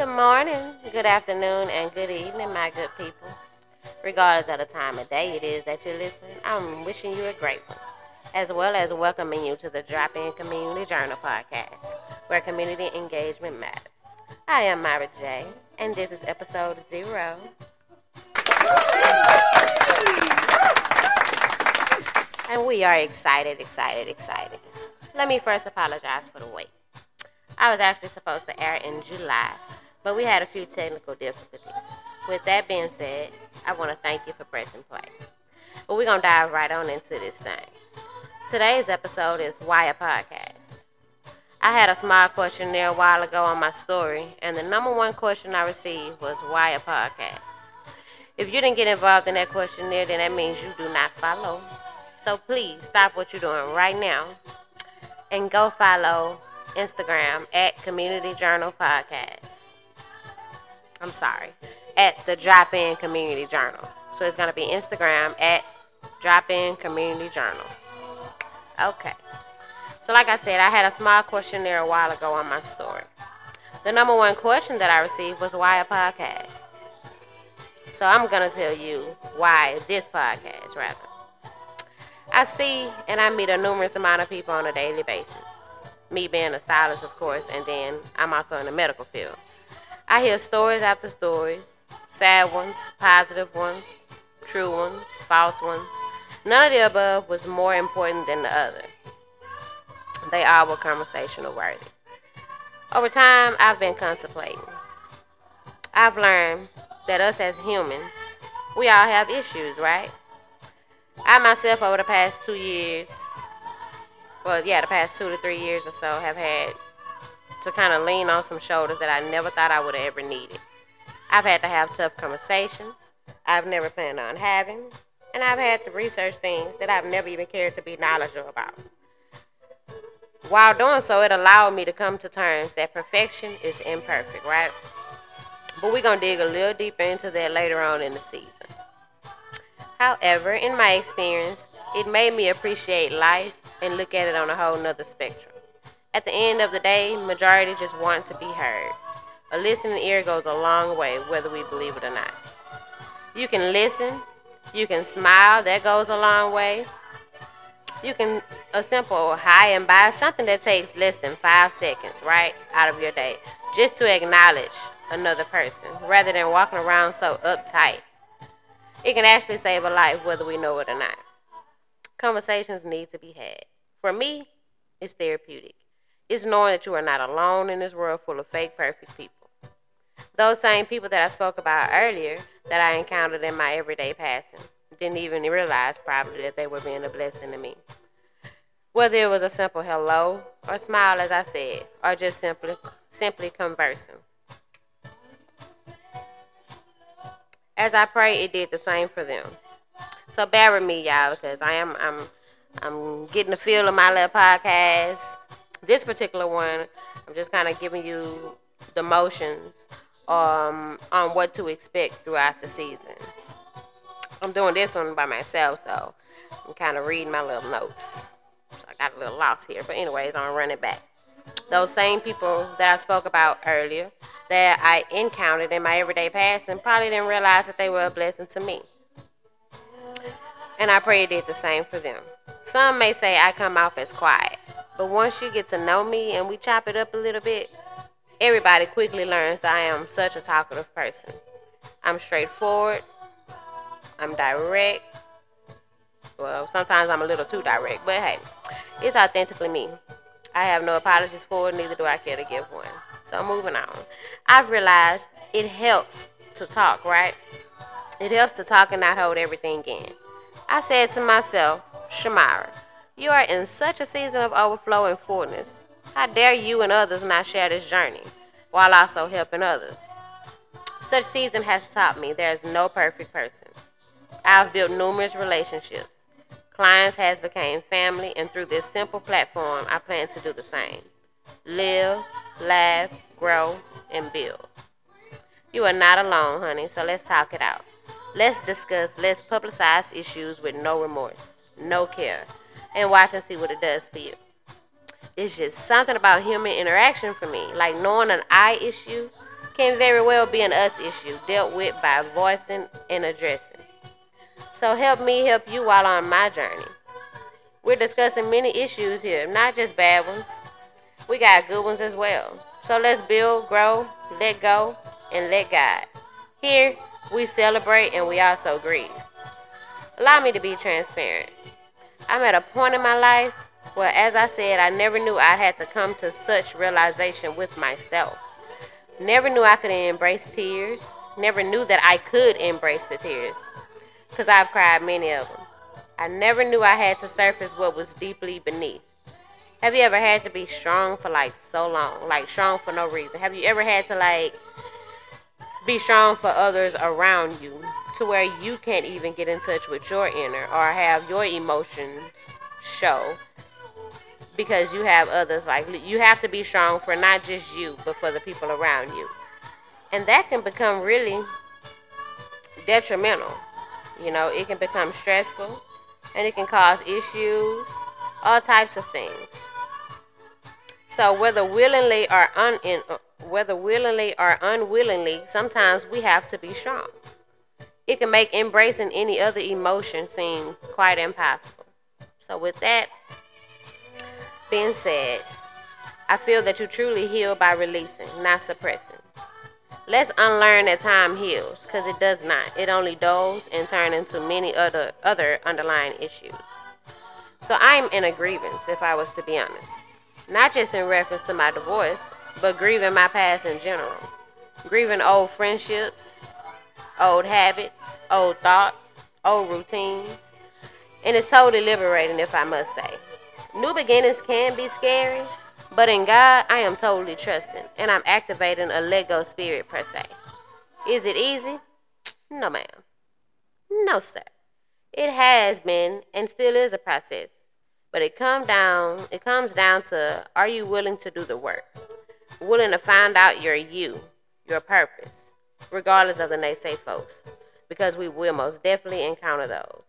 good morning, good afternoon, and good evening, my good people. Regardless of the time of day it is that you're listening, I'm wishing you a great one, as well as welcoming you to the Drop In Community Journal podcast, where community engagement matters. I am Myra J, and this is episode zero. And we are excited, excited, excited. Let me first apologize for the wait. I was actually supposed to air in July, but we had a few technical difficulties. With that being said, I want to thank you for pressing play. But we're going to dive right on into this thing. Today's episode is Why a Podcast? I had a small questionnaire a while ago on my story, and the number one question I received was Why a Podcast? If you didn't get involved in that questionnaire, then that means you do not follow. So please stop what you're doing right now and go follow Instagram at Community Journal Podcast. I'm sorry, at the Drop In Community Journal. So it's going to be Instagram at Drop In Community Journal. Okay. So, like I said, I had a small questionnaire a while ago on my story. The number one question that I received was why a podcast? So, I'm going to tell you why this podcast, rather. I see and I meet a numerous amount of people on a daily basis me being a stylist, of course, and then I'm also in the medical field. I hear stories after stories, sad ones, positive ones, true ones, false ones. None of the above was more important than the other. They all were conversational worthy. Over time, I've been contemplating. I've learned that us as humans, we all have issues, right? I myself, over the past two years, well, yeah, the past two to three years or so have had to kind of lean on some shoulders that I never thought I would have ever needed. I've had to have tough conversations I've never planned on having, and I've had to research things that I've never even cared to be knowledgeable about. While doing so, it allowed me to come to terms that perfection is imperfect, right? But we're going to dig a little deeper into that later on in the season. However, in my experience, it made me appreciate life and look at it on a whole nother spectrum. At the end of the day, majority just want to be heard. A listening ear goes a long way, whether we believe it or not. You can listen, you can smile, that goes a long way. You can a simple hi and bye, something that takes less than five seconds, right, out of your day, just to acknowledge another person, rather than walking around so uptight. It can actually save a life, whether we know it or not. Conversations need to be had. For me, it's therapeutic. It's knowing that you are not alone in this world full of fake, perfect people. Those same people that I spoke about earlier that I encountered in my everyday passing didn't even realize probably that they were being a blessing to me. Whether it was a simple hello or smile, as I said, or just simply simply conversing. As I pray, it did the same for them. So bear with me, y'all, because I am I'm I'm getting the feel of my little podcast. This particular one, I'm just kind of giving you the motions um, on what to expect throughout the season. I'm doing this one by myself, so I'm kind of reading my little notes. So I got a little lost here, but anyways, I'm running back. Those same people that I spoke about earlier that I encountered in my everyday past and probably didn't realize that they were a blessing to me. And I pray it did the same for them. Some may say I come off as quiet, but once you get to know me and we chop it up a little bit, everybody quickly learns that I am such a talkative person. I'm straightforward, I'm direct. Well, sometimes I'm a little too direct, but hey, it's authentically me. I have no apologies for it, neither do I care to give one. So moving on. I've realized it helps to talk, right? It helps to talk and not hold everything in. I said to myself, Shamira, you are in such a season of overflow and fullness. How dare you and others not share this journey while also helping others? Such season has taught me there is no perfect person. I've built numerous relationships. Clients has become family, and through this simple platform, I plan to do the same. Live, laugh, grow, and build. You are not alone, honey, so let's talk it out. Let's discuss let's publicize issues with no remorse, no care, and watch and see what it does for you. It's just something about human interaction for me. Like knowing an I issue can very well be an us issue dealt with by voicing and addressing. So help me help you while on my journey. We're discussing many issues here, not just bad ones. We got good ones as well. So let's build, grow, let go, and let God. Here, we celebrate and we also grieve. Allow me to be transparent. I'm at a point in my life where, as I said, I never knew I had to come to such realization with myself. Never knew I could embrace tears. Never knew that I could embrace the tears. Because I've cried many of them. I never knew I had to surface what was deeply beneath. Have you ever had to be strong for like so long? Like strong for no reason? Have you ever had to like be strong for others around you to where you can't even get in touch with your inner or have your emotions show because you have others like you have to be strong for not just you but for the people around you and that can become really detrimental you know it can become stressful and it can cause issues all types of things so whether willingly or un uh, whether willingly or unwillingly, sometimes we have to be strong. It can make embracing any other emotion seem quite impossible. So, with that being said, I feel that you truly heal by releasing, not suppressing. Let's unlearn that time heals, because it does not. It only dulls and turns into many other other underlying issues. So I'm in a grievance, if I was to be honest. Not just in reference to my divorce, but grieving my past in general. Grieving old friendships, old habits, old thoughts, old routines. And it's totally liberating, if I must say. New beginnings can be scary, but in God, I am totally trusting, and I'm activating a Lego spirit per se. Is it easy? No, ma'am. No, sir. It has been and still is a process, but it come down. It comes down to: Are you willing to do the work? willing to find out your you, your purpose, regardless of the naysay folks, because we will most definitely encounter those.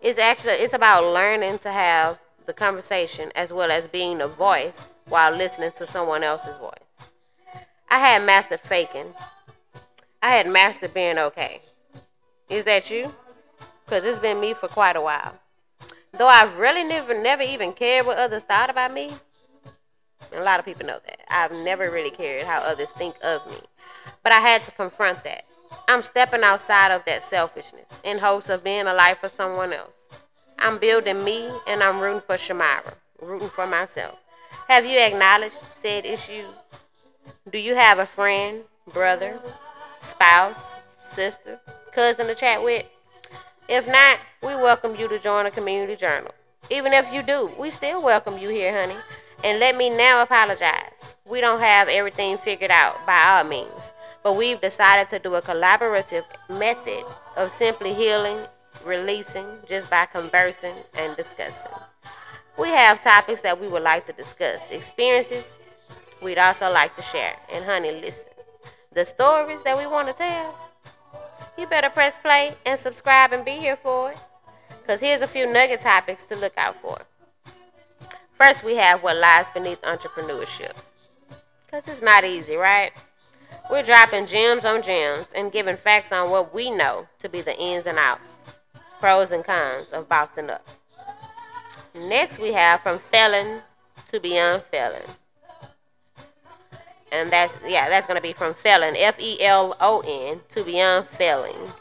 It's actually it's about learning to have the conversation as well as being a voice while listening to someone else's voice. I had mastered faking. I had mastered being okay. Is that you? Because it's been me for quite a while. Though I've really never, never even cared what others thought about me, a lot of people know that. I've never really cared how others think of me. But I had to confront that. I'm stepping outside of that selfishness in hopes of being a life for someone else. I'm building me and I'm rooting for Shamira, rooting for myself. Have you acknowledged said issues? Do you have a friend, brother, spouse, sister, cousin to chat with? If not, we welcome you to join a community journal. Even if you do, we still welcome you here, honey. And let me now apologize. We don't have everything figured out by all means, but we've decided to do a collaborative method of simply healing, releasing, just by conversing and discussing. We have topics that we would like to discuss, experiences we'd also like to share. And honey, listen, the stories that we want to tell, you better press play and subscribe and be here for it. Because here's a few nugget topics to look out for. First, we have what lies beneath entrepreneurship. Because it's not easy, right? We're dropping gems on gems and giving facts on what we know to be the ins and outs, pros and cons of bouncing up. Next, we have from felon to beyond felon. And that's, yeah, that's going to be from felon, F E L O N, to beyond failing.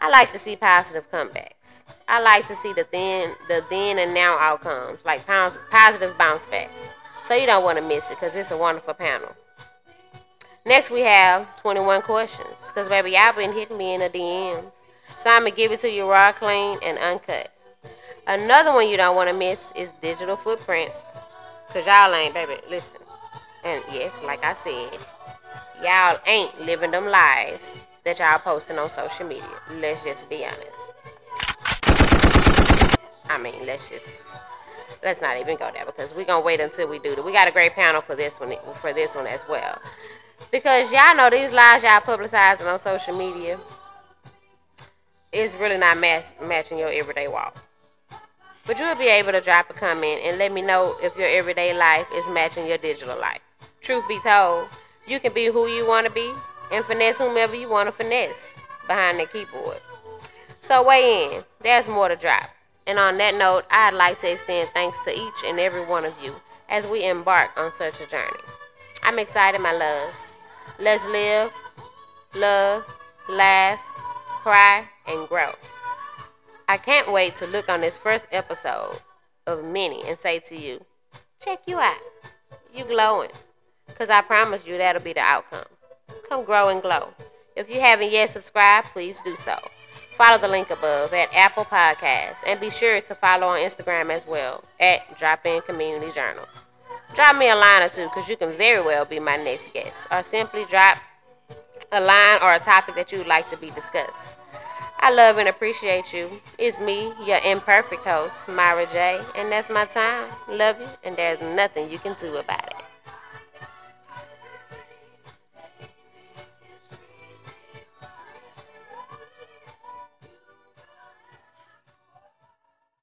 I like to see positive comebacks. I like to see the then, the then and now outcomes, like positive bounce backs. So you don't want to miss it because it's a wonderful panel. Next, we have 21 questions because, baby, y'all been hitting me in the DMs. So I'm going to give it to you raw, clean, and uncut. Another one you don't want to miss is digital footprints because y'all ain't, baby, listen. And yes, like I said, y'all ain't living them lives that y'all posting on social media. Let's just be honest. I mean, let's just let's not even go there because we're gonna wait until we do that. We got a great panel for this one for this one as well. Because y'all know these lies y'all publicizing on social media is really not match, matching your everyday walk. But you'll be able to drop a comment and let me know if your everyday life is matching your digital life. Truth be told, You can be who you want to be and finesse whomever you want to finesse behind the keyboard. So weigh in. There's more to drop. And on that note, I'd like to extend thanks to each and every one of you as we embark on such a journey. I'm excited, my loves. Let's live, love, laugh, cry, and grow. I can't wait to look on this first episode of many and say to you, check you out. You glowing. Because I promise you that'll be the outcome. Come grow and glow. If you haven't yet subscribed, please do so. Follow the link above at Apple Podcasts and be sure to follow on Instagram as well at Drop In Community Journal. Drop me a line or two because you can very well be my next guest or simply drop a line or a topic that you would like to be discussed. I love and appreciate you. It's me, your imperfect host, Myra J, and that's my time. Love you, and there's nothing you can do about it.